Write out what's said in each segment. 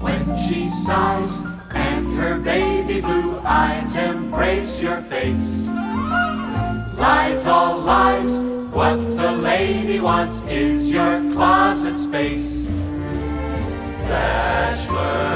When she sighs and her baby blue eyes embrace your face. Lies, all lies, what the lady wants is your closet space. Bachelor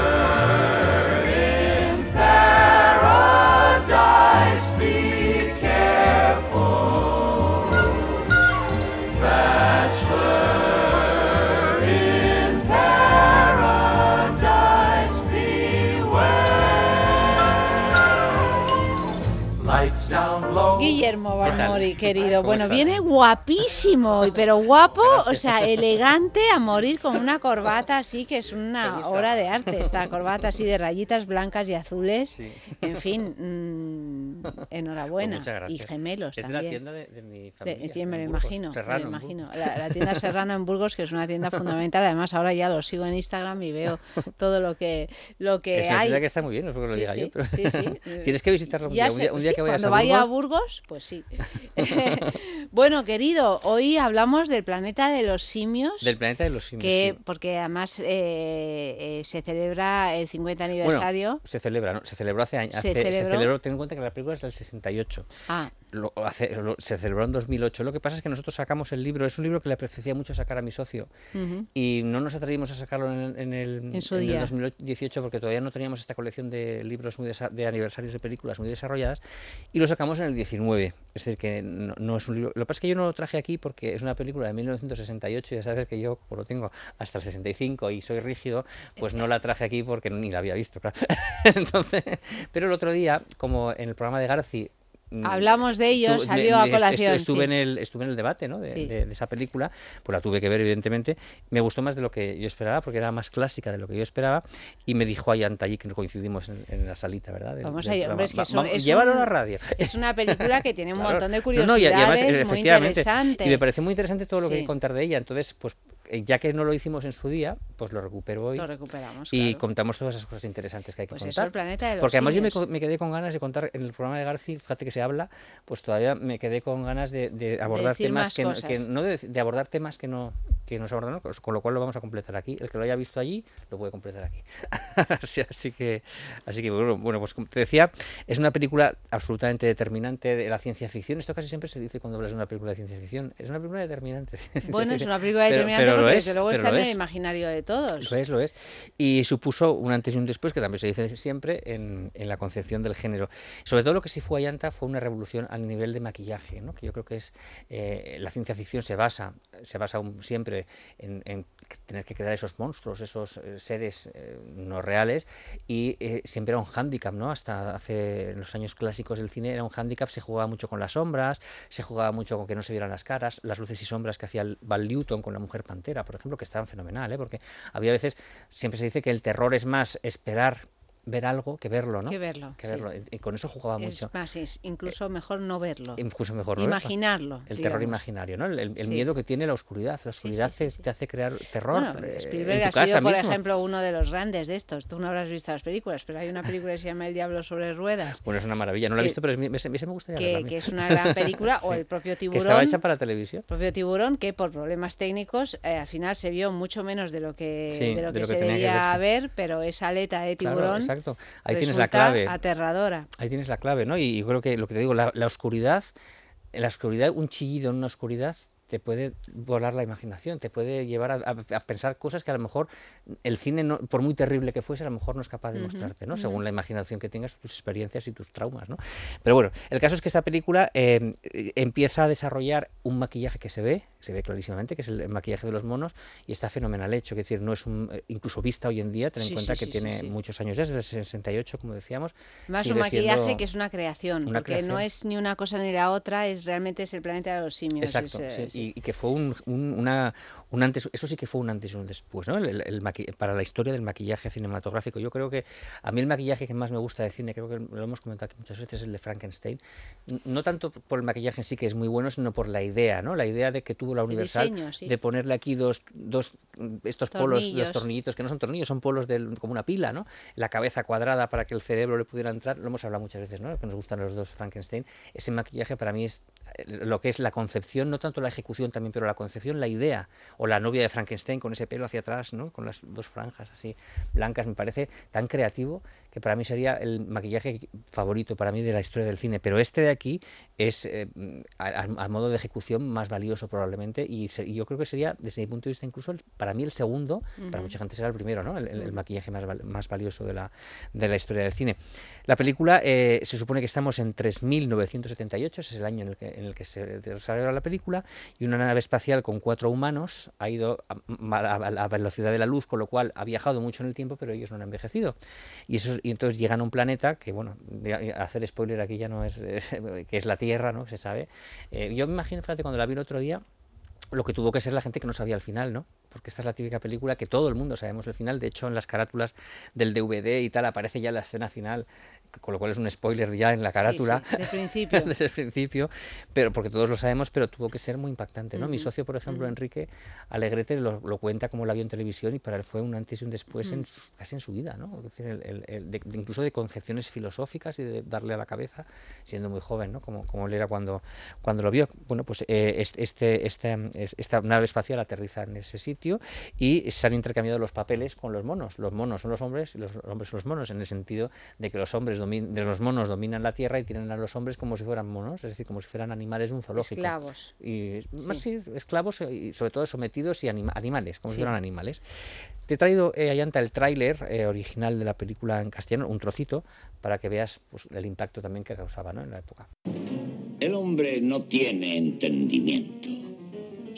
Guillermo Balmori, querido. Bueno, viene guapísimo, pero guapo, o sea, elegante a morir con una corbata así, que es una obra de arte. Esta corbata así de rayitas blancas y azules. Sí. En fin, mm, enhorabuena. Pues muchas gracias. y gemelos Es de también. la tienda de, de mi De- familia. sí, me lo imagino, Serrano, me lo imagino. La, la tienda Serrano en Burgos, que es una tienda fundamental. Además, ahora ya lo sigo en Instagram y veo todo lo que, lo que Es una hay. tienda que está muy bien, no es porque lo Sí, diga sí, yo, pero sí, sí. tienes que visitarla un día. Un sé, día, un día que vayas cuando a vaya a Burgos, pues sí. bueno, querido, hoy hablamos del planeta de los simios. del planeta de los simios. que, sí. porque además eh, eh, se celebra el 50 aniversario. Bueno, se celebra, ¿no? Se celebró hace años. Se hace- Se celebró. ten en cuenta que la película es del 68. ah, Lo hace- lo- se celebró en 2008. Lo que pasa es que nosotros sacamos el libro, es un libro que le apetecía mucho sacar a mi socio y no nos atrevimos a sacarlo en el, en el, En su el día. 2018 porque todavía no teníamos esta colección de libros muy de aniversarios de películas muy desarrolladas y lo sacamos en el 19. Es decir, que no, es un libro. Lo que pasa es que yo no lo traje aquí porque es una película de 1968 y ya sabes que yo, como lo tengo hasta el 65 y soy rígido, pues no la traje aquí porque ni la había visto. Entonces, pero el otro día, como en el programa de Garci Hablamos de ello, estu- salió a colación, Estuve, sí. en el, estuve en el debate ¿no? de, Sí. de- de esa película, pues la tuve que ver, evidentemente. Me gustó más de lo que yo esperaba, porque era más clásica de lo que yo esperaba. Y me dijo Ayanta allí que coincidimos en, en la salita, ¿verdad? Del- Vamos programa. hombre, es que es un- es llévalo a un- la radio. es una película que tiene un Claro. montón de No, curiosidades no, y además, muy interesante. Y me pareció muy interesante todo lo que hay Sí. que contar de ella. Entonces, pues ya que no lo hicimos en su día, pues lo recupero hoy. Lo recuperamos, Y claro. contamos todas esas cosas interesantes que hay que Pues eso, contar. el planeta de los Porque además yo me, quedé con ganas de contar en el programa de Garci, fíjate que se habla, pues todavía me quedé con ganas de, de abordar temas que, no- que cosas. no de, de abordar temas que no que no se abordan, con lo cual lo vamos a completar aquí. El que lo haya visto allí lo puede completar aquí. así, así que así que bueno, bueno, pues como te decía, es una película absolutamente determinante de la ciencia ficción. Esto casi siempre se dice cuando hablas de una película de ciencia ficción. Es una película determinante. Bueno, es una película Pero- determinante pero lo es, desde luego pero está lo en el imaginario de todos. Lo es, lo es. Y supuso un antes y un después, que también se dice siempre, en, en la concepción del género. Sobre todo lo que sí fue Ayanta fue una revolución al nivel de maquillaje, ¿no? que yo creo que es eh, la ciencia ficción se basa, se basa un- siempre en, en tener que crear esos monstruos, esos eh, seres eh, no reales, y eh, siempre era un hándicap, ¿no? Hasta hace en los años clásicos del cine era un hándicap, se jugaba mucho con las sombras, se jugaba mucho con que no se vieran las caras, las luces y sombras que hacía Val Newton con la mujer pantera, por ejemplo, que estaban fenomenal, ¿eh? porque había veces, siempre se dice que el terror es más esperar ver algo que verlo, ¿no? Que verlo, Que sí. verlo. Y- Y con eso jugaba Es mucho. más, es incluso mejor no verlo. Incluso mejor no verlo. Imaginarlo. El terror imaginario, ¿no? El, el- el Sí. miedo que tiene la oscuridad. La oscuridad sí, te, hace crear terror. Bueno, eh, Spielberg en ha tu sido, por mismo. ejemplo, uno de los grandes de estos. Tú no habrás visto las películas, pero hay una película que se llama El Diablo sobre ruedas, Bueno, es una maravilla. No la he visto, pero es, ese, ese me gustaría que, que es una gran película, o el propio Que estaba Tiburón. hecha para televisión. el propio tiburón que por problemas técnicos eh, al final se vio mucho menos de lo que, de lo de que lo que se debía ver pero esa aleta de Claro, tiburón exacto. Ahí tienes la clave. aterradora Ahí tienes la clave, ¿no? Y, y creo que lo que te digo, la, la oscuridad, la oscuridad, un chillido en una oscuridad te puede volar la imaginación, te puede llevar a, a- a pensar cosas que a lo mejor el cine, no- por muy terrible que fuese, a lo mejor no es capaz de mostrarte, ¿no? Según la imaginación que tengas, tus experiencias y tus traumas, ¿no? Pero bueno, el caso es que esta película eh, empieza a desarrollar un maquillaje que se ve, se ve clarísimamente, que es el, maquillaje de los monos, y está fenomenal hecho, es decir, no es un, eh, incluso vista hoy en día, ten en cuenta que tiene muchos años ya, es del 68, como decíamos. Más un maquillaje que es una creación, porque no es ni una cosa ni la otra, es realmente es el planeta de los simios. Exacto, y, que fue un, una, un antes, eso sí que fue un antes y un después, ¿no? El, para la historia del maquillaje cinematográfico. Yo creo que a mí el maquillaje que más me gusta de cine, creo que lo hemos comentado aquí muchas veces, es el de Frankenstein. No tanto por el maquillaje en sí, que es muy bueno, sino por la idea, ¿no? La idea de que tuvo la Universal de ponerle aquí dos, dos estos polos, los tornillitos, que no son tornillos, son polos de, como una pila, ¿no? La cabeza cuadrada para que el cerebro le pudiera entrar. Lo hemos hablado muchas veces, ¿no? Que nos gustan los dos Frankenstein. Ese maquillaje para mí es eh, lo que es la concepción, no tanto la ejecución también, pero la concepción, la idea, o la novia de Frankenstein con ese pelo hacia atrás, ¿no? con las dos franjas así blancas, me parece tan creativo que para mí sería el maquillaje favorito para mí de la historia del cine. Pero este de aquí es, eh, a, modo de ejecución, más valioso probablemente, y, yo creo que sería, desde mi punto de vista, incluso para mí el segundo, para mucha gente será el primero, ¿no? el, maquillaje más, más valioso de la, de la historia del cine. La película eh, se supone que estamos en 3.978, ese es el año en el que, en el que se desarrolla la película, y una nave espacial con cuatro humanos ha ido a, la velocidad de la luz, con lo cual ha viajado mucho en el tiempo, pero ellos no han envejecido. Y eso y entonces llegan a un planeta que, bueno, hacer spoiler aquí ya no es, que es la Tierra, ¿no? Se sabe. Eh, yo me imagino, fíjate, cuando la vi el otro día, lo que tuvo que ser la gente que no sabía el final, ¿no? Porque esta es la típica película que todo el mundo sabemos el final. De hecho, en las carátulas del DVD y tal aparece ya la escena final con lo cual es un spoiler ya en la carátula. desde el principio. desde el principio, pero porque todos lo sabemos, pero tuvo que ser muy impactante, ¿no? Mi socio, por ejemplo, Enrique Alegrete, lo, cuenta como la vio en televisión y para él fue un antes y un después en casi en su vida, ¿no? incluso de concepciones filosóficas y de darle a la cabeza, siendo muy joven, ¿no? Como, como él era cuando, cuando lo vio. Bueno, pues eh, este, este, esta nave espacial aterriza en ese sitio y se han intercambiado los papeles con los monos. Los monos son los hombres y los hombres son los monos, en el sentido de que los hombres de los monos dominan la tierra y tienen a los hombres como si fueran monos, es decir, como si fueran animales de un zoológico. Esclavos. Y, Más, sí, esclavos y sobre todo sometidos y animales, como si fueran animales. Te he traído, eh, Ayanta, el tráiler eh, original de la película en castellano, un trocito, para que veas pues, el impacto también que causaba ¿no? en la época. El hombre no tiene entendimiento.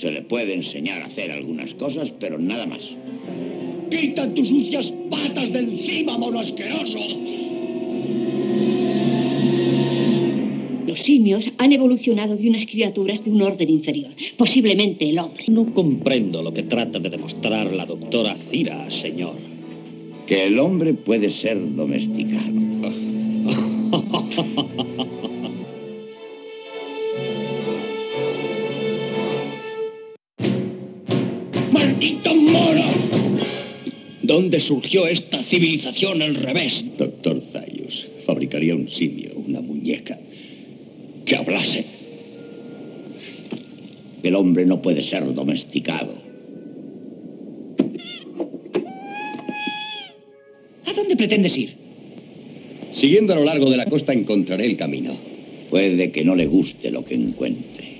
Se le puede enseñar a hacer algunas cosas, pero nada más. ¡Quita tus sucias patas de encima, mono asqueroso! Los simios han evolucionado de unas criaturas de un orden inferior, posiblemente el hombre. No comprendo lo que trata de demostrar la doctora Cira, señor. Que el hombre puede ser domesticado. ¡Maldito mono! ¿Dónde surgió esta civilización al revés? Doctor Zayus, fabricaría un simio, una muñeca que hablase. El hombre no puede ser domesticado. ¿A dónde pretendes ir? Siguiendo a lo largo de la costa encontraré el camino. Puede que no le guste lo que encuentre.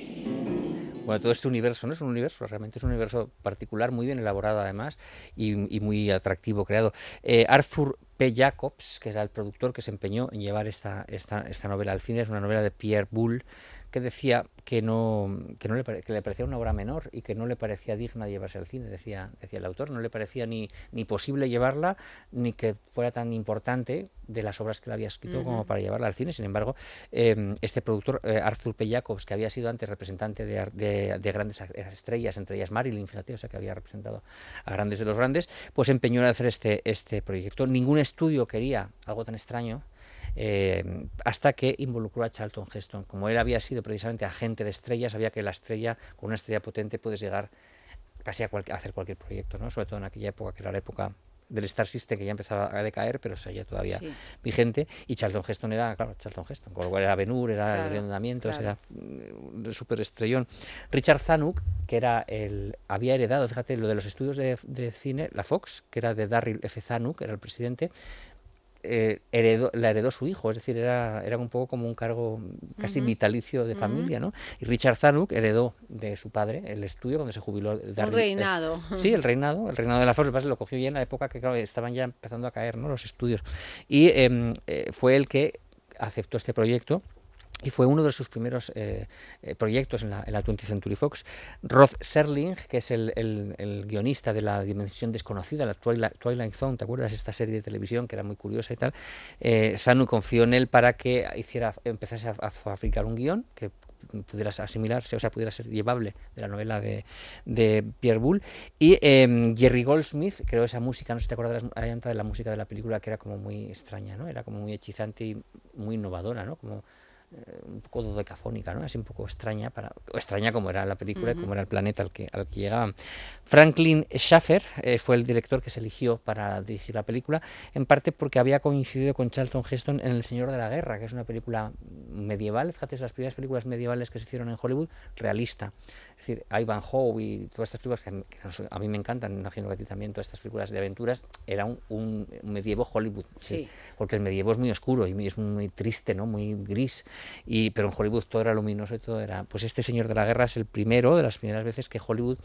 Bueno, todo este universo no es un universo, realmente es un universo particular, muy bien elaborado además y, muy atractivo creado. Eh, Arthur P. Jacobs, que era el productor que se empeñó en llevar esta, esta, esta novela al cine, es una novela de Pierre Boulle, que decía que no, que no le, que le parecía una obra menor y que no le parecía digna de llevarse al cine, decía, decía el autor, no le parecía ni, ni posible llevarla, ni que fuera tan importante de las obras que le había escrito como para llevarla al cine. Sin embargo, em, este productor, eh, Arthur P. Jacobs, que había sido antes representante de, de, de, grandes estrellas, entre ellas Marilyn, fíjate, o sea, que había representado a grandes de los grandes, pues empeñó en hacer este, este proyecto. Ningún estudio quería algo tan extraño eh, hasta que involucró a Charlton Heston. Como él había sido precisamente agente de estrellas, sabía que la estrella, con una estrella potente, puedes llegar casi a, hacer cualquier proyecto, ¿no? sobre todo en aquella época que era la época del Star System que ya empezaba a decaer, pero seguía todavía vigente. Y Charlton Heston era, claro, Charlton Heston, con lo cual era Benur, era el Redondamientos, era mm, el super estrellón. Richard Zanuck, que era el, había heredado, fíjate, lo de los estudios de, de cine, la Fox, que era de Darryl F. Zanuck, era el presidente, eh, heredó, la heredó su hijo, es decir, era, era un poco como un cargo casi vitalicio de familia, ¿no? Y Richard Zanuck heredó de su padre el estudio cuando se jubiló. el reinado. sí, el reinado, el reinado de la Fox, lo cogió ya en la época que claro, estaban ya empezando a caer ¿no? los estudios. Y em, eh, fue el que aceptó este proyecto y fue uno de sus primeros eh, eh, proyectos en la, en 20th Century Fox. Roth Serling, que es el, guionista de la Dimensión Desconocida, la Twilight, Zone, ¿te acuerdas? Esta serie de televisión que era muy curiosa y tal. Eh, Zanu confió en él para que hiciera, empezase a, fabricar un guion que pudiera asimilarse, o sea, pudiera ser llevable de la novela de, de Pierre Boulle. Y em, Jerry Goldsmith creó esa música, no sé si te acuerdas de la música de la película, que era como muy extraña, ¿no? Era como muy hechizante y muy innovadora, ¿no? Como eh, un poco dodecafónica, ¿no? Así un poco extraña, para, extraña como era la película y como era el planeta al que, al que llegaban. Franklin Schaffer eh, fue el director que se eligió para dirigir la película, en parte porque había coincidido con Charlton Heston en El Señor de la Guerra, que es una película medieval, fíjate, es las primeras películas medievales que se hicieron en Hollywood, realista. Es decir, Ivanhoe y todas estas películas que a mí, me encantan, imagino que a ti también, todas estas películas de aventuras, era un, medievo Hollywood. Sí. Porque el medievo es muy oscuro y es muy triste, ¿no? muy gris. Y, pero en Hollywood todo era luminoso y todo era. Pues este Señor de la Guerra es el primero de las primeras veces que Hollywood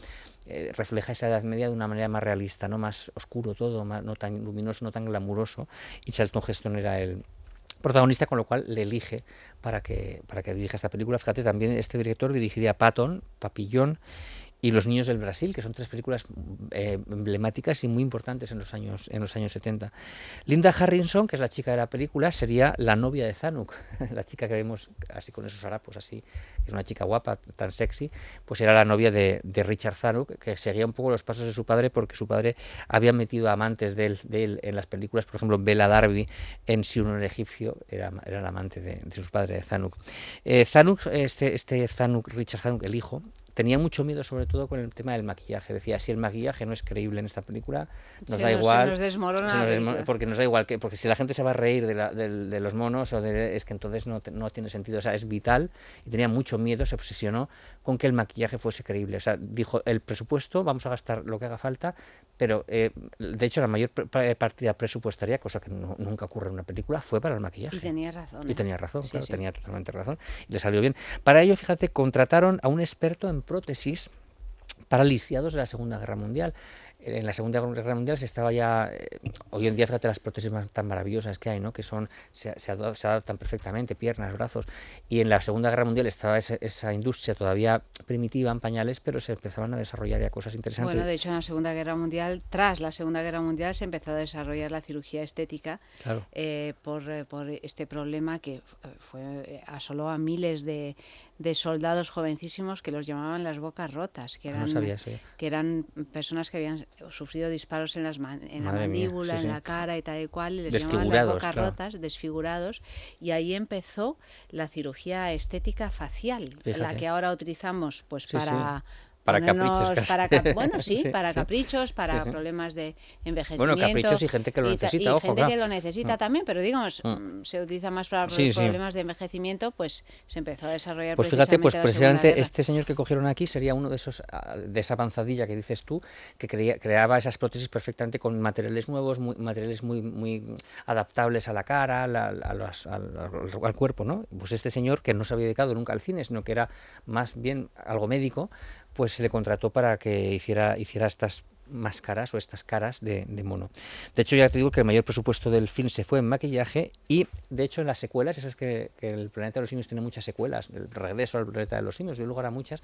eh, refleja esa Edad Media de una manera más realista, ¿no? más oscuro todo, más, no tan luminoso, no tan glamuroso. Y Charlton Heston era el, protagonista, con lo cual le elige para que, para que dirija esta película. Fíjate, también este director dirigiría Patton, Papillón y Los niños del Brasil, que son tres películas eh, emblemáticas y muy importantes en los años en los años 70. Linda Harrison, que es la chica de la película, sería la novia de Zanuck, la chica que vemos así con esos harapos así, es una chica guapa, tan sexy, pues era la novia de, Richard Zanuck, que seguía un poco los pasos de su padre porque su padre había metido amantes de él, en las películas, por ejemplo, Bella Darby en Si uno era egipcio era, era el amante de, de su padre de Zanuck. Eh, Zanuck, este, este Zanuck, Richard Zanuck, el hijo, tenía mucho miedo sobre todo con el tema del maquillaje. Decía, si el maquillaje no es creíble en esta película, nos da igual. Se nos desmorona. porque nos da igual, que, porque si la gente se va a reír de, los monos, o es que entonces no, no, tiene sentido. O sea, es vital y tenía mucho miedo, se obsesionó con que el maquillaje fuese creíble. O sea, dijo, el presupuesto, vamos a gastar lo que haga falta, pero eh, de hecho la mayor partida presupuestaria, cosa que nunca ocurre en una película, fue para el maquillaje. Y tenía razón. Y ¿eh? tenía razón, claro, tenía totalmente razón. Y le salió bien. Para ello, fíjate, contrataron a un experto en prótesis para lisiados de la Segunda Guerra Mundial en la Segunda Guerra Mundial se estaba ya, eh, hoy en día fíjate las prótesis tan maravillosas que hay, ¿no? que son se, se, adaptan perfectamente, piernas, brazos, y en la Segunda Guerra Mundial estaba esa, industria todavía primitiva en pañales, pero se empezaban a desarrollar ya cosas interesantes. Bueno, de hecho en la Segunda Guerra Mundial, tras la Segunda Guerra Mundial, se empezó a desarrollar la cirugía estética eh, por, eh, por, este problema que fue asoló a miles de, de soldados jovencísimos que los llamaban las bocas rotas, que ah, eran, que eran personas que habían sufrido disparos en, las en la mandíbula, en la cara y tal y cual, y les llamaban las bocas rotas, desfigurados, y ahí empezó la cirugía estética facial, la que ahora utilizamos pues para para caprichos. Para, bueno, sí, para caprichos, para problemas de envejecimiento. Bueno, caprichos y gente que lo necesita, y, gente que lo necesita mm. también, pero digamos, mm. Mm, se utiliza más para problemas de envejecimiento, pues se empezó a desarrollar Pues fíjate, pues precisamente este señor que cogieron aquí sería uno de esos, ah, de esa avanzadilla que dices tú, que creaba esas prótesis perfectamente con materiales nuevos, muy, materiales muy, muy adaptables a la cara, al, cuerpo, ¿no? Pues este señor que no se había dedicado nunca al cine, sino que era más bien algo médico, pues se le contrató para que hiciera, hiciera estas máscaras o estas caras de, mono. De hecho, ya te digo que el mayor presupuesto del film se fue en maquillaje y, de hecho, en las secuelas, esas que, el planeta de los simios tiene muchas secuelas, el regreso al planeta de los simios, dio lugar a muchas,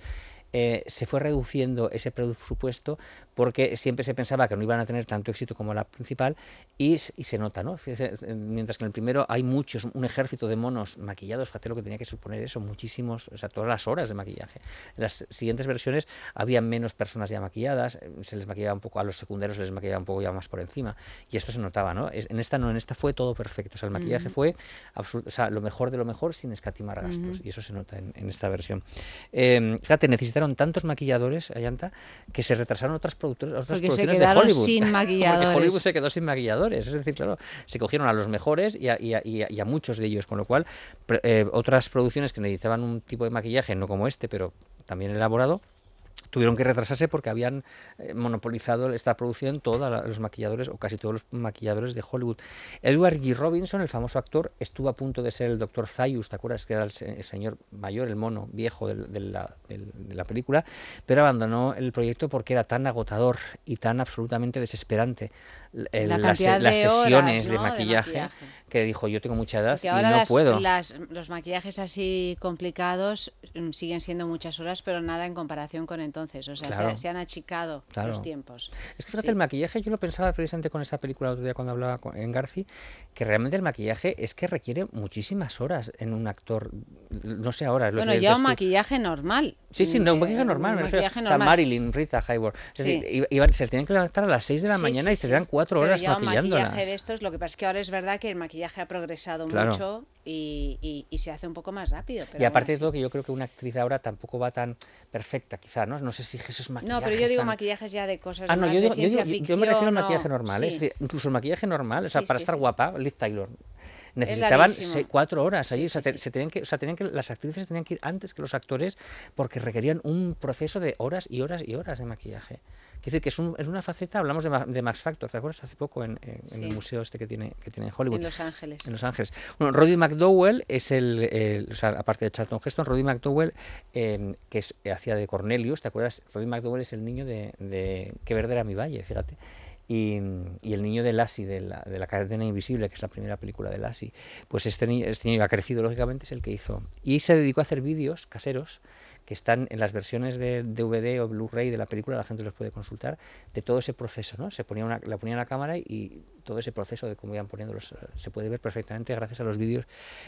eh, se fue reduciendo ese presupuesto porque siempre se pensaba que no iban a tener tanto éxito como la principal y, se nota, ¿no? mientras que en el primero hay muchos, un ejército de monos maquillados, fíjate lo que tenía que suponer eso, muchísimos, o sea, todas las horas de maquillaje. En las siguientes versiones había menos personas ya maquilladas, eh, se les maquillaba un poco a los secundarios, se les maquillaba un poco ya más por encima y esto se notaba, ¿no? En esta no, en esta fue todo perfecto, o sea, el maquillaje fue o sea, lo mejor de lo mejor sin escatimar gastos y eso se nota en, esta versión. Eh, fíjate, necesitaron tantos maquilladores, Ayanta, que se retrasaron otras, productoras, otras producciones de Hollywood. Sin maquilladores. Porque Hollywood se quedó sin maquilladores. Es decir, claro, se cogieron a los mejores y a, muchos de ellos, con lo cual eh, otras producciones que necesitaban un tipo de maquillaje, no como este, pero también elaborado, tuvieron que retrasarse porque habían eh, monopolizado esta producción todos los maquilladores o casi todos los maquilladores de Hollywood. Edward G. Robinson, el famoso actor, estuvo a punto de ser el doctor Zayus, ¿te acuerdas que era el, señor mayor, el mono viejo de, la, de, la, película? Pero abandonó el proyecto porque era tan agotador y tan absolutamente desesperante las, sesiones de, maquillaje, que dijo yo tengo mucha edad y no puedo. los maquillajes así complicados mm, siguen siendo muchas horas, pero nada en comparación con entonces. O sea, se, han achicado los tiempos. Es que fíjate, el maquillaje, yo lo pensaba precisamente con esta película el otro día cuando hablaba en Garci, que realmente el maquillaje es que requiere muchísimas horas en un actor. No sé ahora. bueno, ya un maquillaje normal. Sí, sí, no, un maquillaje normal. Un maquillaje normal. O sea, Marilyn, Rita Hayworth. Es decir, se tienen que levantar a las 6 de la mañana y se dan cuatro horas pero maquillándolas. Un maquillaje de estos, lo que pasa es que ahora es verdad que el maquillaje ha progresado mucho y, y, se hace un poco más rápido. y aparte de todo, que yo creo que una actriz ahora tampoco va tan perfecta, quizá, ¿no? No sé si esos maquillajes. No, pero yo digo maquillajes ya de cosas. Ah, no, yo, digo, yo, yo, me refiero al maquillaje normal, es decir, incluso el maquillaje normal, o sea, para estar guapa, Liz Taylor necesitaban cuatro horas allí, o sea, se tenían que, o sea, tenían que, las actrices tenían que ir antes que los actores porque requerían un proceso de horas y horas y horas de maquillaje. Quiere decir que es, un, es, una faceta, hablamos de, de, Max Factor, ¿te acuerdas? Hace poco en, el museo este que tiene, que tiene en Hollywood. En Los Ángeles. En Los Ángeles. Bueno, Roddy McDowell es el, o sea, aparte de Charlton Heston, Roddy McDowell, em, que es, hacía de Cornelius, ¿te acuerdas? Roddy McDowell es el niño de, de Que verde era mi valle, fíjate. Y, el niño de Lassie, de la, de la cadena invisible, que es la primera película de Lassie, pues este niño, este niño ha crecido, lógicamente, es el que hizo. Y se dedicó a hacer vídeos caseros que están en las versiones de DVD o Blu-ray de la película, la gente los puede consultar, de todo ese proceso, ¿no? Se ponía una, la ponía en la cámara y todo ese proceso de cómo iban poniéndolos se puede ver perfectamente gracias a los vídeos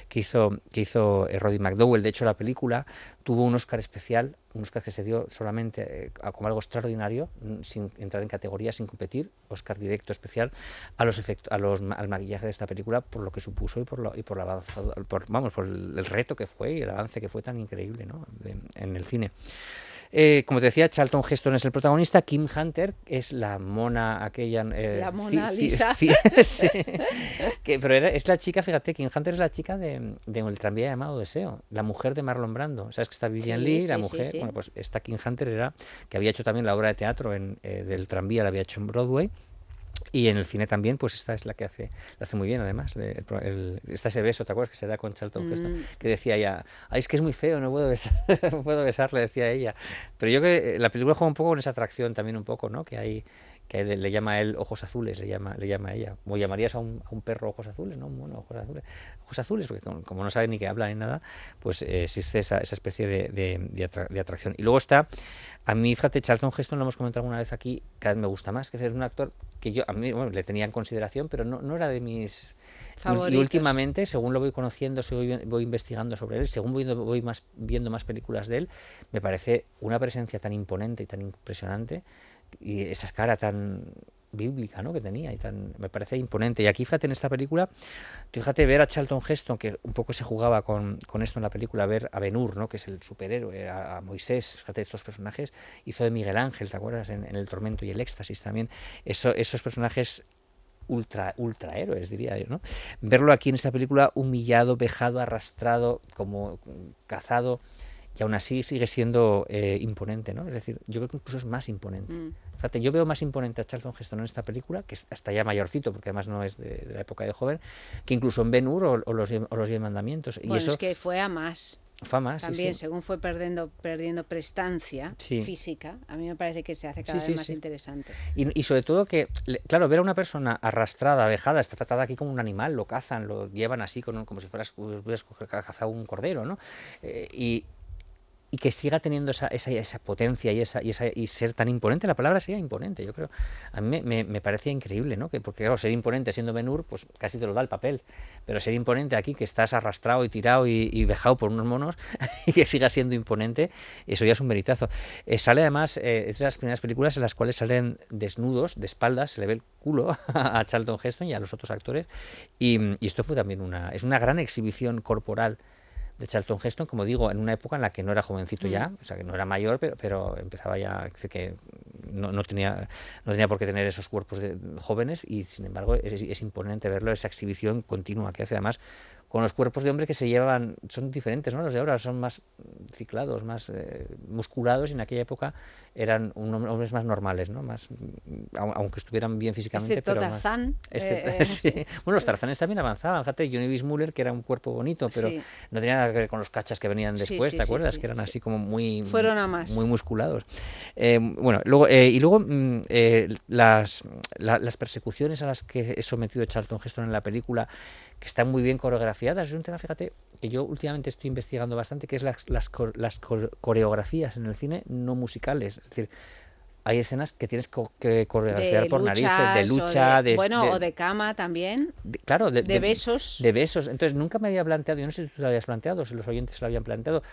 que hizo, que hizo eh, Roddy McDowell. De hecho, la película tuvo un Oscar especial, un Oscar que se dio solamente eh, como algo extraordinario, mm, sin entrar en categoría, sin competir, Oscar directo especial a los efectos, a los, al maquillaje de esta película por lo que supuso y por lo, y por la por, vamos, por el, reto que fue y el avance que fue tan increíble ¿no? en el cine. Eh, como te decía, Charlton Heston es el protagonista, Kim Hunter es la mona aquella... Eh, la mona Lisa. que, pero es la chica, fíjate, Kim Hunter es la chica de, de, El tranvía llamado Deseo, la mujer de Marlon Brando. ¿Sabes que está Vivian Lee, la mujer? bueno, pues esta Kim Hunter era, que había hecho también la obra de teatro en, eh, del tranvía, la había hecho en Broadway. Y en el cine también, pues esta es la que hace, la hace muy bien además. El, está ese beso, ¿te acuerdas? Que se da con Charlton Heston, mm. que decía ella, ay, es que es muy feo, no puedo, besar, no puedo besarle, decía ella. Pero yo creo que la película juega un poco con esa atracción también un poco, ¿no? Que hay que le, llama a él ojos azules, le llama, le llama a ella. ¿Cómo llamarías a un, a un perro ojos azules? ¿no? Un ojos azules. Ojos azules, porque como, no sabe ni que habla ni nada, pues eh, existe esa, esa especie de, de, de, atracción. Y luego está, a mí, fíjate, Charlton Heston, lo hemos comentado alguna vez aquí, cada vez me gusta más, que es un actor que yo, a mí, bueno, le tenía en consideración, pero no, no era de mis... Favoritos. Y últimamente, según lo voy conociendo, voy, voy investigando sobre él, según voy, voy más, viendo más películas de él, me parece una presencia tan imponente y tan impresionante y esa cara tan bíblica ¿no? que tenía y tan me parece imponente y aquí fíjate en esta película fíjate ver a Charlton Heston que un poco se jugaba con, con esto en la película ver a Benur ¿no? que es el superhéroe a, Moisés fíjate estos personajes hizo de Miguel Ángel ¿te acuerdas? en, el tormento y el éxtasis también Eso, esos personajes ultra ultra héroes diría yo no verlo aquí en esta película humillado vejado arrastrado como cazado y aún así sigue siendo eh, imponente, ¿no? Es decir, yo creo que incluso es más imponente. Mm. Fíjate, yo veo más imponente a Charlton Heston en esta película, que es hasta ya mayorcito, porque además no es de, la época de joven, que incluso en Ben Hur o, los, o los Diez Mandamientos. Bueno, y eso, es que fue a más. Fue a más, También, según fue perdiendo, perdiendo prestancia física, a mí me parece que se hace cada vez más interesante. Y, y, sobre todo que, claro, ver a una persona arrastrada, vejada, está tratada aquí como un animal, lo cazan, lo llevan así como si fueras, hubieras cazado un cordero, ¿no? Eh, y, y que siga teniendo esa, esa, esa potencia y, esa, y, esa, y ser tan imponente. La palabra sería imponente, yo creo. A mí me, me, parecía increíble, ¿no? Que, porque, claro, ser imponente siendo Benur, pues casi te lo da el papel. Pero ser imponente aquí, que estás arrastrado y tirado y, y vejado por unos monos, y que siga siendo imponente, eso ya es un veritazo. Eh, sale además, eh, es de las primeras películas en las cuales salen desnudos, de espaldas, se le ve el culo a Charlton Heston y a los otros actores. Y, y esto fue también una, es una gran exhibición corporal de Charlton Heston, como digo, en una época en la que no era jovencito ya, mm. o sea, que no era mayor, pero, pero empezaba ya, que no, no, tenía, no tenía por qué tener esos cuerpos de, jóvenes y sin embargo es, es, imponente verlo, esa exhibición continua que hace además con los cuerpos de hombres que se llevan, son diferentes, ¿no? Los de ahora son más ciclados, más eh, musculados y en aquella época eran hombres más normales, ¿no? Más, aunque estuvieran bien físicamente. Excepto pero Tarzán. Eh, sí. Bueno, los Tarzanes también avanzaban. Fíjate, Johnny Bismuller, que era un cuerpo bonito, pero no tenía nada que ver con los cachas que venían después, ¿te acuerdas? que eran así como muy, Fueron a más. muy musculados. Eh, bueno, luego, eh, y luego mm, las, las persecuciones a las que es sometido Charlton Heston en la película, que están muy bien coreografiadas, es un tema, fíjate, que yo últimamente estoy investigando bastante, que es las, las, las coreografías en el cine no musicales. Es decir, hay escenas que tienes que coreografiar por narices, de lucha, de, bueno, o de cama también. claro, de, besos. De besos. Entonces nunca me había planteado, yo no sé si tú lo habías planteado, si los oyentes lo habían planteado,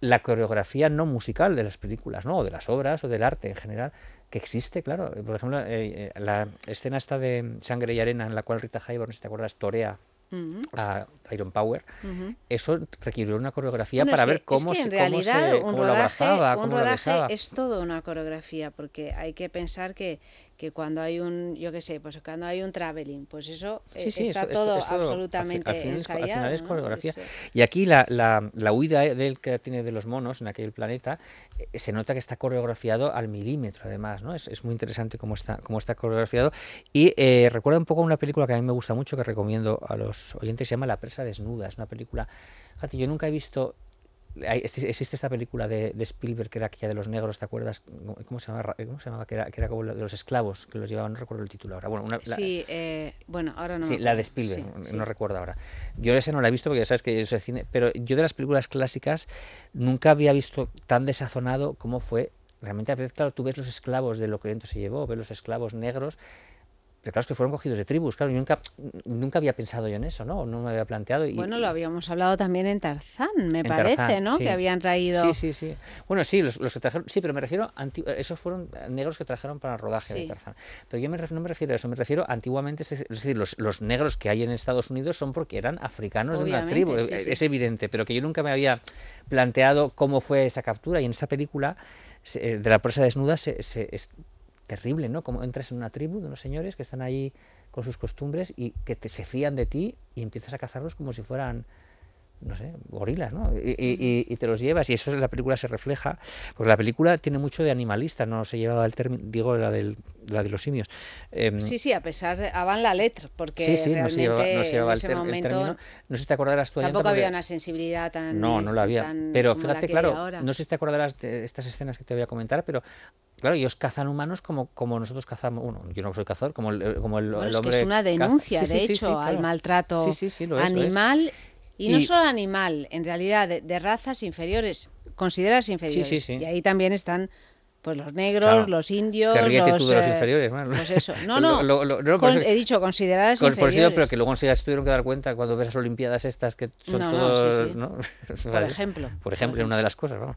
la coreografía no musical de las películas, ¿no? O de las obras o del arte en general, que existe, claro. Por ejemplo, eh, eh, la escena esta de Sangre y Arena, en la cual Rita Hayworth, no sé si te acuerdas, torea a Iron Power, eso requirió una coreografía para ver cómo, se, cómo, se, un rodaje, un rodaje es todo una coreografía, porque hay que pensar que que cuando hay un, yo qué sé, pues cuando hay un traveling, pues eso eh, está todo, absolutamente al, ensayado. es coreografía. Y aquí la, la, la huida del que tiene de los monos en aquel planeta eh, se nota que está coreografiado al milímetro, además, ¿no? Es, es muy interesante cómo está, cómo está coreografiado. Y eh, recuerda un poco una película que a mí me gusta mucho, que recomiendo a los oyentes, se llama La presa desnuda. Es una película, fíjate, yo nunca he visto existe esta película de, Spielberg que era aquella de los negros, ¿te acuerdas? ¿Cómo se llamaba? ¿Cómo se llamaba? Que era, que era como de los esclavos que los llevaban, no recuerdo el título ahora. Bueno, sí, eh, bueno, ahora no. Sí, la de Spielberg, no recuerdo ahora. Yo esa no la he visto porque ya sabes que yo soy cine, pero yo de las películas clásicas nunca había visto tan desazonado como fue. Realmente, a veces, claro, tú ves los esclavos de lo que dentro se llevó, ves los esclavos negros pero claro, es que fueron cogidos de tribus, claro, yo nunca, nunca había pensado yo en eso, ¿no? No me había planteado. Y, bueno, lo habíamos hablado también en Tarzán, me parece, ¿no? Que habían traído... Sí, sí, sí. Bueno, sí, los, los que trajeron, sí, pero me refiero, a esos fueron negros que trajeron para el rodaje de Tarzán. Pero yo me no me refiero a eso, me refiero antiguamente, es decir, los, los, negros que hay en Estados Unidos son porque eran africanos de una tribu, es, evidente, pero que yo nunca me había planteado cómo fue esa captura y en esta película de la presa desnuda se, se, terrible, ¿no? Como entras en una tribu de unos señores que están ahí con sus costumbres y que te, se fían de ti y empiezas a cazarlos como si fueran no sé, gorilas, ¿no? Y, te los llevas, y eso en la película se refleja, porque la película tiene mucho de animalista, no se llevaba el término, digo, la, del, la de los simios. Em, sí, sí, a pesar, van la letra, porque sí, sí, no se llevaba, no se el, término. No sé si te acordarás tú, Tampoco había una sensibilidad tan. No, no la había. Pero fíjate, claro, no sé si te acordarás de estas escenas que te voy a comentar, pero claro, ellos cazan humanos como, como nosotros cazamos, bueno, yo no soy cazador, como el, como el, bueno, es Que es una denuncia, de hecho, al maltrato animal y, no solo animal, en realidad de, razas inferiores, consideradas inferiores. Y ahí también están pues los negros, los indios, los, tú de los eh, inferiores, Pues eso. No, no, he dicho consideradas inferiores. Por pero que luego se tuvieron que dar cuenta cuando ves las olimpiadas estas que son todos, ¿no? Por ejemplo. Por ejemplo, una de las cosas, ¿no?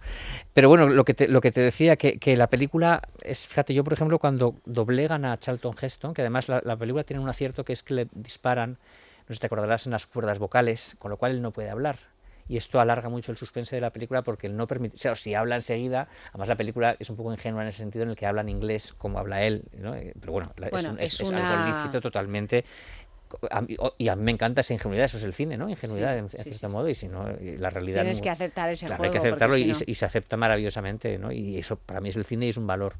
Pero bueno, lo que te, lo que te decía, que, que la película, es, fíjate, yo por ejemplo cuando doblegan a Charlton Heston, que además la, la película tiene un acierto que es que le disparan no sé si te acordarás, en las cuerdas vocales, con lo cual él no puede hablar. Y esto alarga mucho el suspense de la película porque él no permite, o sea, si habla enseguida, además la película es un poco ingenua en ese sentido en el que habla en inglés como habla él, ¿no? Eh, pero bueno, es, algo lícito totalmente y a mí me encanta esa ingenuidad, eso es el cine, ¿no? Ingenuidad en, cierto modo, y si no, la realidad... Tienes que aceptar ese juego. Hay que aceptarlo y, se acepta maravillosamente, ¿no? Y eso para mí es el cine y es un valor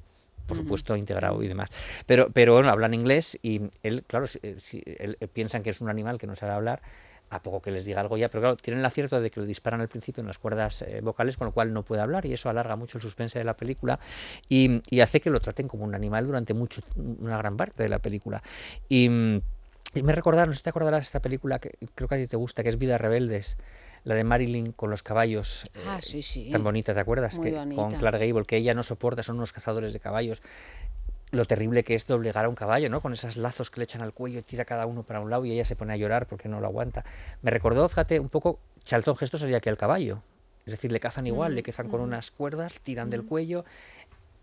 por supuesto, integrado y demás. Pero, pero bueno, hablan inglés y él, claro, si, él, piensan que es un animal que no sabe hablar, a poco que les diga algo ya, pero claro, tienen el acierto de que lo disparan al principio en las cuerdas eh, vocales, con lo cual no puede hablar y eso alarga mucho el suspense de la película y, y, hace que lo traten como un animal durante mucho, una gran parte de la película. Y, y me recordaron, no sé si te acordarás esta película que creo que a ti te gusta, que es Vidas Rebeldes, la de Marilyn con los caballos. Ah, sí, sí. Tan bonita, ¿te acuerdas? que, Con Clark Gable, que ella no soporta, son unos cazadores de caballos. Lo terrible que es doblegar a un caballo, ¿no? Con esos lazos que le echan al cuello, tira cada uno para un lado y ella se pone a llorar porque no lo aguanta. Me recordó, fíjate, un poco, Charlton Gesto sería que el caballo. Es decir, le cazan igual, le mm, cazan con mm. unas cuerdas, tiran del mm. cuello.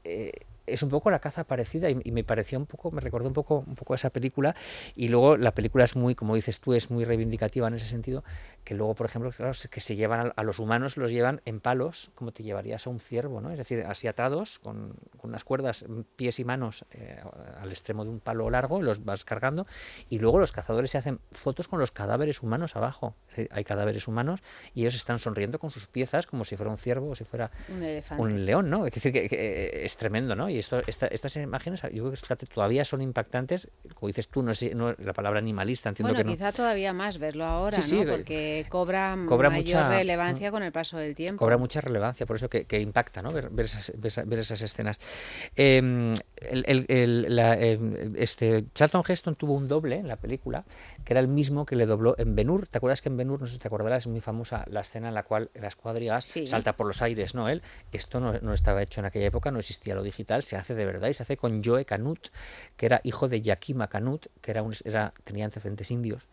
Eh, es un poco la caza parecida y, me pareció un poco, me recordó un poco, un poco a esa película y luego la película es muy, como dices tú, es muy reivindicativa en ese sentido, que luego, por ejemplo, claro, que se llevan a, los humanos, los llevan en palos, como te llevarías a un ciervo, ¿no? Es decir, así atados, con, con unas cuerdas, pies y manos eh, al extremo de un palo largo, los vas cargando y luego los cazadores se hacen fotos con los cadáveres humanos abajo. hay cadáveres humanos y ellos están sonriendo con sus piezas como si fuera un ciervo o si fuera un, león, ¿no? Es decir, que, es tremendo, ¿no? Y esto, estas imágenes, yo creo que todavía son impactantes, como dices tú, no sé, no, la palabra animalista, entiendo bueno, que quizá todavía más verlo ahora, ¿no? Porque cobra, mayor mucha, relevancia con el paso del tiempo. Cobra mucha relevancia, por eso que, impacta, ¿no? Ver, esas, ver, esas, escenas. Em, em, este, Charlton Heston tuvo un doble en la película, que era el mismo que le dobló en Benur. ¿Te acuerdas que en Benur, no sé si te acordarás, es muy famosa la escena en la cual las cuadrigas salta por los aires, ¿no? Él, esto no, no, estaba hecho en aquella época, no existía lo digital, se hace de verdad y se hace con Joe Canut, que era hijo de Yakima Canut, que era, un, era tenía antecedentes indios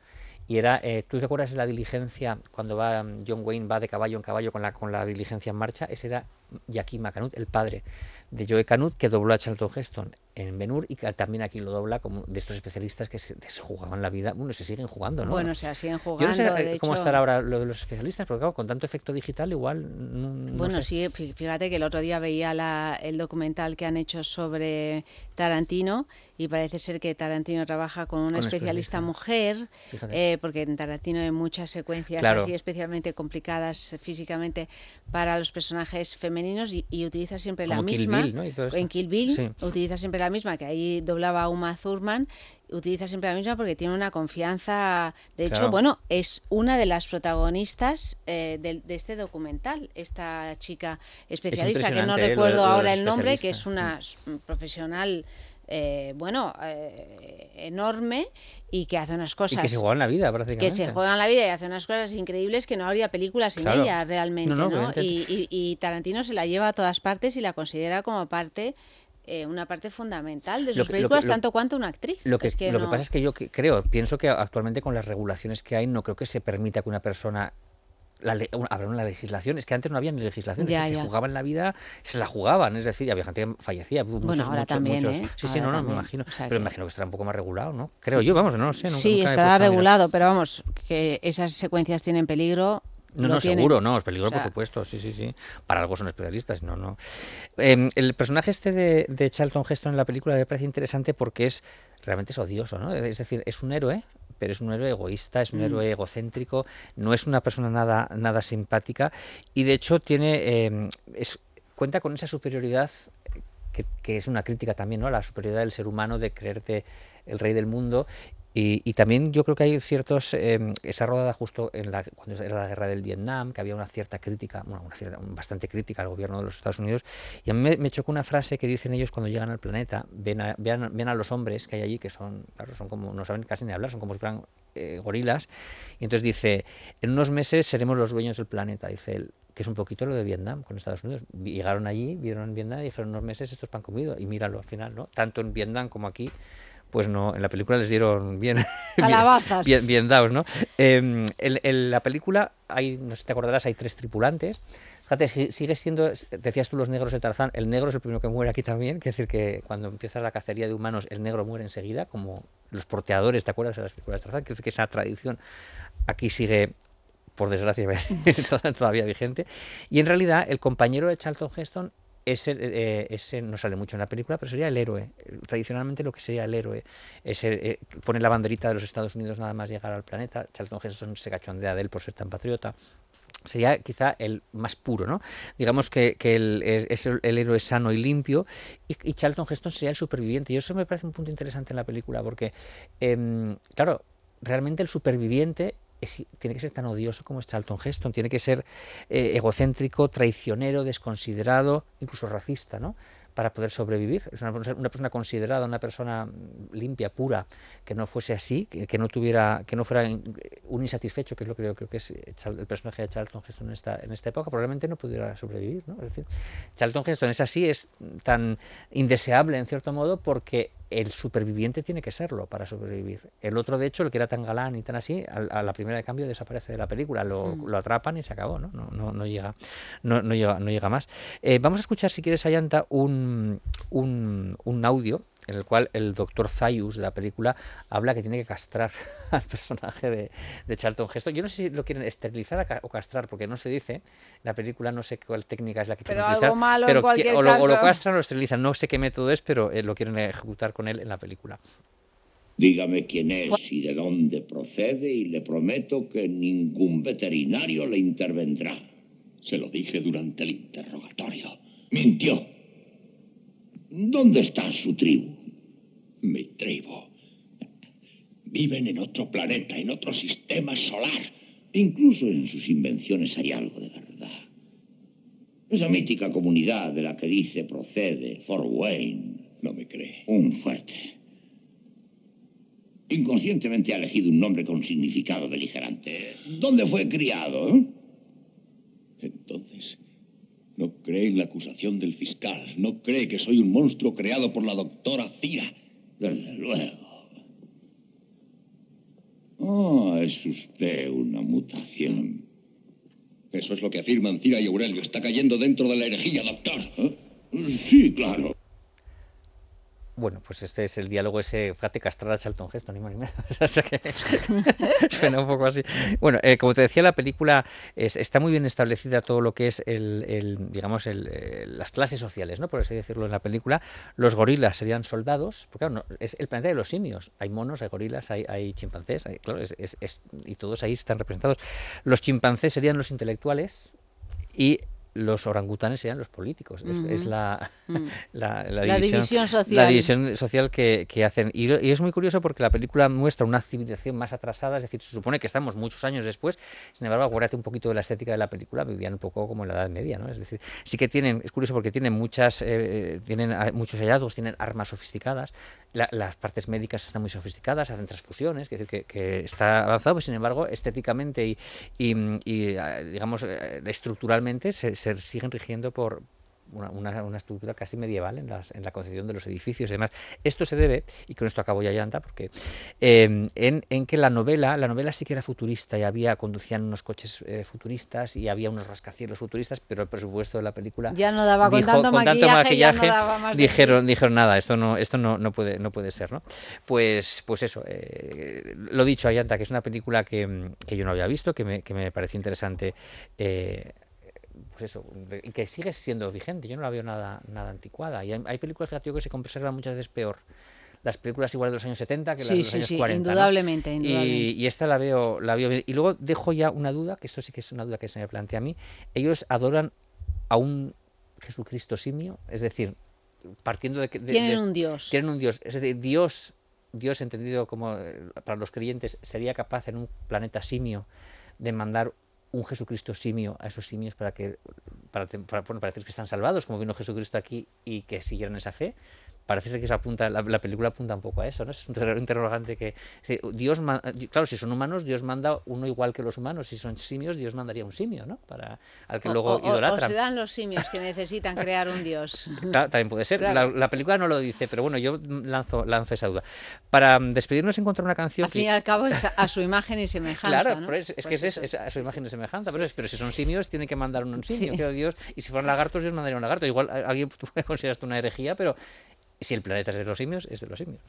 y era, eh, ¿tú te acuerdas de la diligencia cuando va John Wayne va de caballo en caballo con la, con la diligencia en marcha? Ese era Yakima Canut, el padre de Joe Canut, que dobló a Charlton Heston en Benur y que también aquí lo dobla como de estos especialistas que se, jugaban la vida. Bueno, se siguen jugando, ¿no? Bueno, se siguen jugando. Yo no sé eh, cómo estará ahora lo de los especialistas, porque claro, con tanto efecto digital igual. bueno, sí, fíjate que el otro día veía la, el documental que han hecho sobre Tarantino y parece ser que Tarantino trabaja con una especialista, mujer, eh, porque en Tarantino hay muchas secuencias así especialmente complicadas físicamente para los personajes femeninos y, utiliza siempre la misma. En Kill Bill utiliza siempre la misma, que ahí doblaba Uma Thurman, utiliza siempre la misma porque tiene una confianza. De hecho, bueno, es una de las protagonistas eh, de, este documental, esta chica especialista, que no recuerdo ahora el nombre, que es una profesional. Eh, bueno, eh, enorme y que hace unas cosas... que se juega en la vida, prácticamente. Que se juega en la vida y hace unas cosas increíbles que no habría películas sin ella realmente, ¿no? y, Tarantino se la lleva a todas partes y la considera como parte eh, una parte fundamental de sus películas, tanto cuanto una actriz. Lo que, lo que pasa es que yo creo, pienso que actualmente con las regulaciones que hay, no creo que se permita que una persona la habrá una legislación, es que antes no había ni legislación, se jugaba en la vida, se la jugaban, es decir, había gente que fallecía, bueno, muchos, ahora también, ¿eh? Sí, sí, no, no, me imagino, pero imagino que estará un poco más regulado, ¿no? Creo yo, vamos, no lo sé. sí, estará regulado, pero vamos, que esas secuencias tienen peligro, no, no, seguro, no, es peligroso, por supuesto, sí, sí, sí. Para algo son especialistas, no, no. Em, el personaje este de, de, Charlton Heston en la película me parece interesante porque es realmente es odioso, ¿no? Es decir, es un héroe, pero es un héroe egoísta, es un mm. héroe egocéntrico, no es una persona nada, nada simpática y de hecho tiene, em, es, cuenta con esa superioridad que, que, es una crítica también, ¿no? La superioridad del ser humano de creerte el rey del mundo y, también yo creo que hay ciertos, eh, esa rodada justo en la, cuando era la guerra del Vietnam, que había una cierta crítica, bueno, una cierta, bastante crítica al gobierno de los Estados Unidos, y a mí me, chocó una frase que dicen ellos cuando llegan al planeta, ven a, ven, a los hombres que hay allí, que son, claro, son como, no saben casi ni hablar, son como si fueran eh, gorilas, y entonces dice, en unos meses seremos los dueños del planeta, dice él, que es un poquito lo de Vietnam con Estados Unidos. Llegaron allí, vieron en Vietnam y dijeron unos meses estos pan comido, y míralo al final, ¿no? Tanto en Vietnam como aquí pues no, en la película les dieron bien, bien, bien, dados, ¿no? en, em, la película hay, no sé si te acordarás, hay tres tripulantes. Fíjate, sigue siendo, decías tú los negros de Tarzán, el negro es el primero que muere aquí también, quiere decir que cuando empieza la cacería de humanos el negro muere enseguida, como los porteadores, ¿te acuerdas de las películas de Tarzán? Quiere decir que esa tradición aquí sigue por desgracia, todavía vigente. Y en realidad, el compañero de Charlton Heston ese, eh, ese, no sale mucho en la película, pero sería el héroe. Tradicionalmente lo que sería el héroe es eh, poner la banderita de los Estados Unidos nada más llegar al planeta. Charlton Heston se cachondea de él por ser tan patriota. Sería quizá el más puro, ¿no? Digamos que, que el, es el, héroe sano y limpio y, Charlton Heston sería el superviviente. Y eso me parece un punto interesante en la película porque, em, claro, realmente el superviviente tiene que ser tan odioso como es Charlton Heston, tiene que ser eh, egocéntrico, traicionero, desconsiderado, incluso racista, ¿no? para poder sobrevivir. Es una, persona considerada, una persona limpia, pura, que no fuese así, que, no tuviera, que no fuera un insatisfecho, que es lo que creo que es el personaje de Charlton Heston en esta, en esta época, probablemente no pudiera sobrevivir. ¿no? Es decir, Charlton Heston es así, es tan indeseable en cierto modo porque el superviviente tiene que serlo para sobrevivir. El otro, de hecho, el que era tan galán y tan así, a, la primera de cambio desaparece de la película, lo, mm. atrapan y se acabó, ¿no? No, no, no llega, no, no, llega, no llega más. Eh, vamos a escuchar, si quieres, Ayanta, un, un, un audio en el cual el doctor Zayus de la película habla que tiene que castrar al personaje de, de Charlton Heston. Yo no sé si lo quieren esterilizar o castrar, porque no se dice, la película no sé cuál técnica es la que quieren pero utilizar, algo malo pero en cualquier o, lo, caso. o lo castran o lo esterilizan, no sé qué método es, pero eh, lo quieren ejecutar con él en la película. Dígame quién es y de dónde procede y le prometo que ningún veterinario le intervendrá. Se lo dije durante el interrogatorio. Mintió. ¿Dónde está su tribu? Mi tribu. Viven en otro planeta, en otro sistema solar. Incluso en sus invenciones hay algo de verdad. Esa mítica comunidad de la que dice procede Fort Wayne. No me cree. Un fuerte. Inconscientemente ha elegido un nombre con significado beligerante. ¿Dónde fue criado? eh? Entonces, no cree en la acusación del fiscal. No cree que soy un monstruo creado por la doctora Cira. Desde luego. Oh, es usted una mutación. Eso es lo que afirman Cira y Aurelio. Está cayendo dentro de la herejía, doctor. ¿Eh? Sí, claro. Bueno, pues este es el diálogo ese, fíjate, castrar a Charlton Heston, ni más ni menos. O sea que suena un poco así. Bueno, eh, como te decía, la película es- está muy bien establecida todo lo que es el, digamos, el, eh, las clases sociales, ¿no? Por así decirlo en la película. Los gorilas serían soldados, porque claro, es el planeta de los simios. Hay monos, hay gorilas, hay, hay chimpancés, hay- claro, es- y todos ahí están representados. Los chimpancés serían los intelectuales y los orangutanes serían los políticos. Es, Mm. la, la La división, división la social. división social que, que hacen. Y, y es muy curioso porque la película muestra una civilización más atrasada, es decir, se supone que estamos muchos años después, sin embargo, acuérdate un poquito de la estética de la película, vivían un poco como en la Edad Media, ¿no? Es decir, sí que tienen, es curioso porque tienen muchas, eh, tienen muchos hallazgos, tienen armas sofisticadas, la- las partes médicas están muy sofisticadas, hacen transfusiones, es decir, que, que está avanzado, pues sin embargo, estéticamente y, y, y, ah, digamos, eh, estructuralmente se, se siguen rigiendo por una, una- una estructura casi medieval en, las- en la concepción de los edificios y demás. Esto se debe, y con esto acabo ya llanta, porque eh, en, en que la novela, la novela sí que era futurista y había, conducían unos coches eh, futuristas y había unos rascacielos futuristas, pero el presupuesto de la película Ya no daba con dijo- tanto con tanto maquillaje, ya no daba más dijeron, dijeron nada, esto no, esto no, no puede, no puede ser, ¿no? Pues, pues eso, eh, lo dicho, Ayanta, que es una película que, que yo no había visto, que me, que me pareció interesante. Pues eso, y que sigue siendo vigente, yo no la veo nada, nada anticuada. Y hay, hay películas, fíjate, yo, que se conservan muchas veces peor. Las películas igual de los años 70 que las de los sí, años sí, 40. ¿no? indudablemente, Y- indudablemente. Y, esta la veo, la veo bien. Y luego dejo ya una duda, que esto sí que es una duda que se me plantea a mí. Ellos adoran a un Jesucristo simio, es decir, partiendo de que... Tienen de- un dios. Tienen un Dios. Es decir, Dios, Dios entendido como eh, para los creyentes, sería capaz en un planeta simio de mandar un Jesucristo simio a esos simios para que para, para, bueno, para decir que están salvados, como vino Jesucristo aquí y que siguieron esa fe. Parece ser que eso apunta, la, la película apunta un poco a eso, ¿no? Es un interrogante que Dios, claro, si son humanos, Dios manda uno igual que los humanos. Si son simios, Dios mandaría un simio, ¿no? Para al que O- luego o, o- o idolatran. serán los simios que necesitan crear un dios. Claro, también puede ser. Claro. La, la película no lo dice, pero bueno, yo lanzo, lanzo esa duda. Para mm, despedirnos, encontrar una canción Al fin y que. al cabo es a, su imagen y semejanza. Claro, ¿no? pero es, es que Pues es, eso. es a su imagen de semejanza. Pero, es- pero si son simios, tienen que mandar un simio, Sí. Dios. Y si fueran lagartos, Dios mandaría un lagarto. Igual alguien tú esto una herejía, pero si el planeta es de los simios, es de los simios.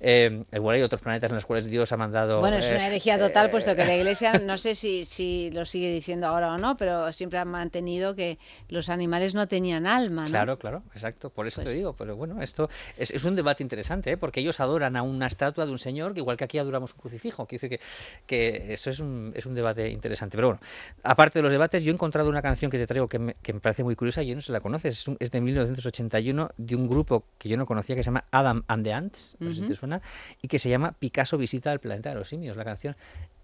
Eh, igual hay otros planetas en los cuales Dios ha mandado. Bueno, es eh, una herejía total, eh, puesto que la Iglesia, no sé si, si lo sigue diciendo ahora o no, pero siempre ha mantenido que los animales no tenían alma, ¿no? Claro, claro, exacto. Por eso Pues- te digo. Pero bueno, esto es, es un debate interesante, ¿eh? porque ellos adoran a una estatua de un señor, que igual que aquí adoramos un crucifijo. Quiero decir que, que eso es un, es un debate interesante. Pero bueno, aparte de los debates, yo he encontrado una canción que te traigo que me, que me parece muy curiosa y yo no se la conoces. Es, un- es de 1981 de un grupo que yo no conocía que se llama Adam and the Ants, no sé si te suena, y que se llama Picasso visita al planeta de los simios, la canción.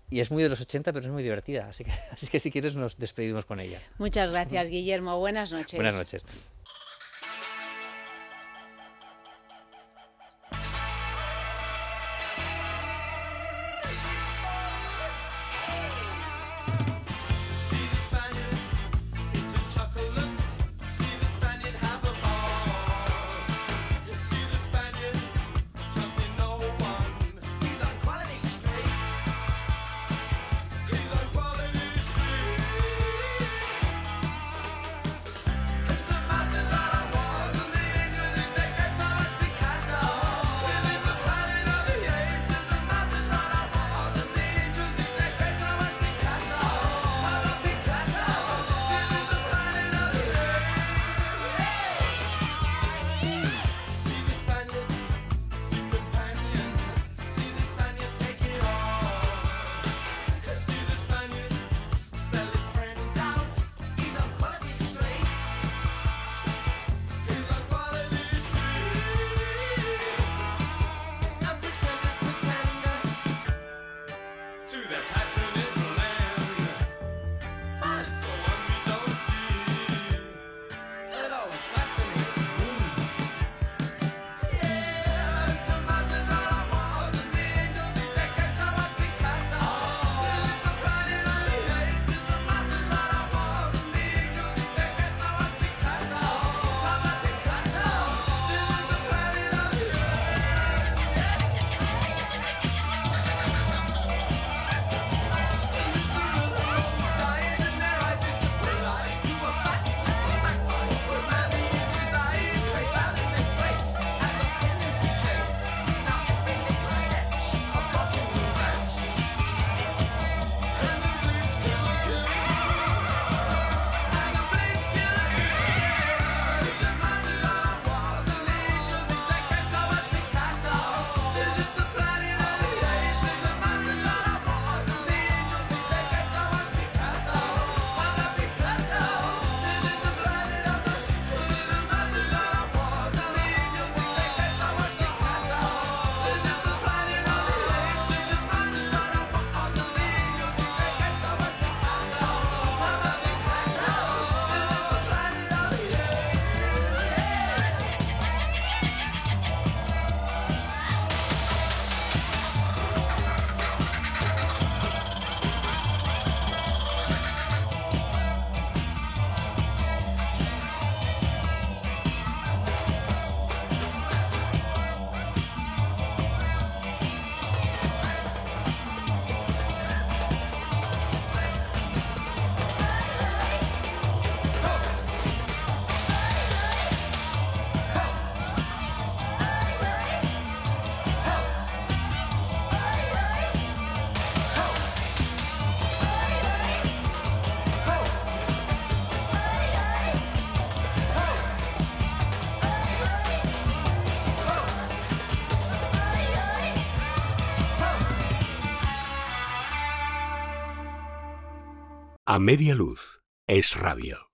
Y es muy de los 80, pero es muy divertida. Así que, así que si quieres nos despedimos con ella. Muchas gracias, Guillermo. Buenas noches. Buenas noches. A media luz es radio.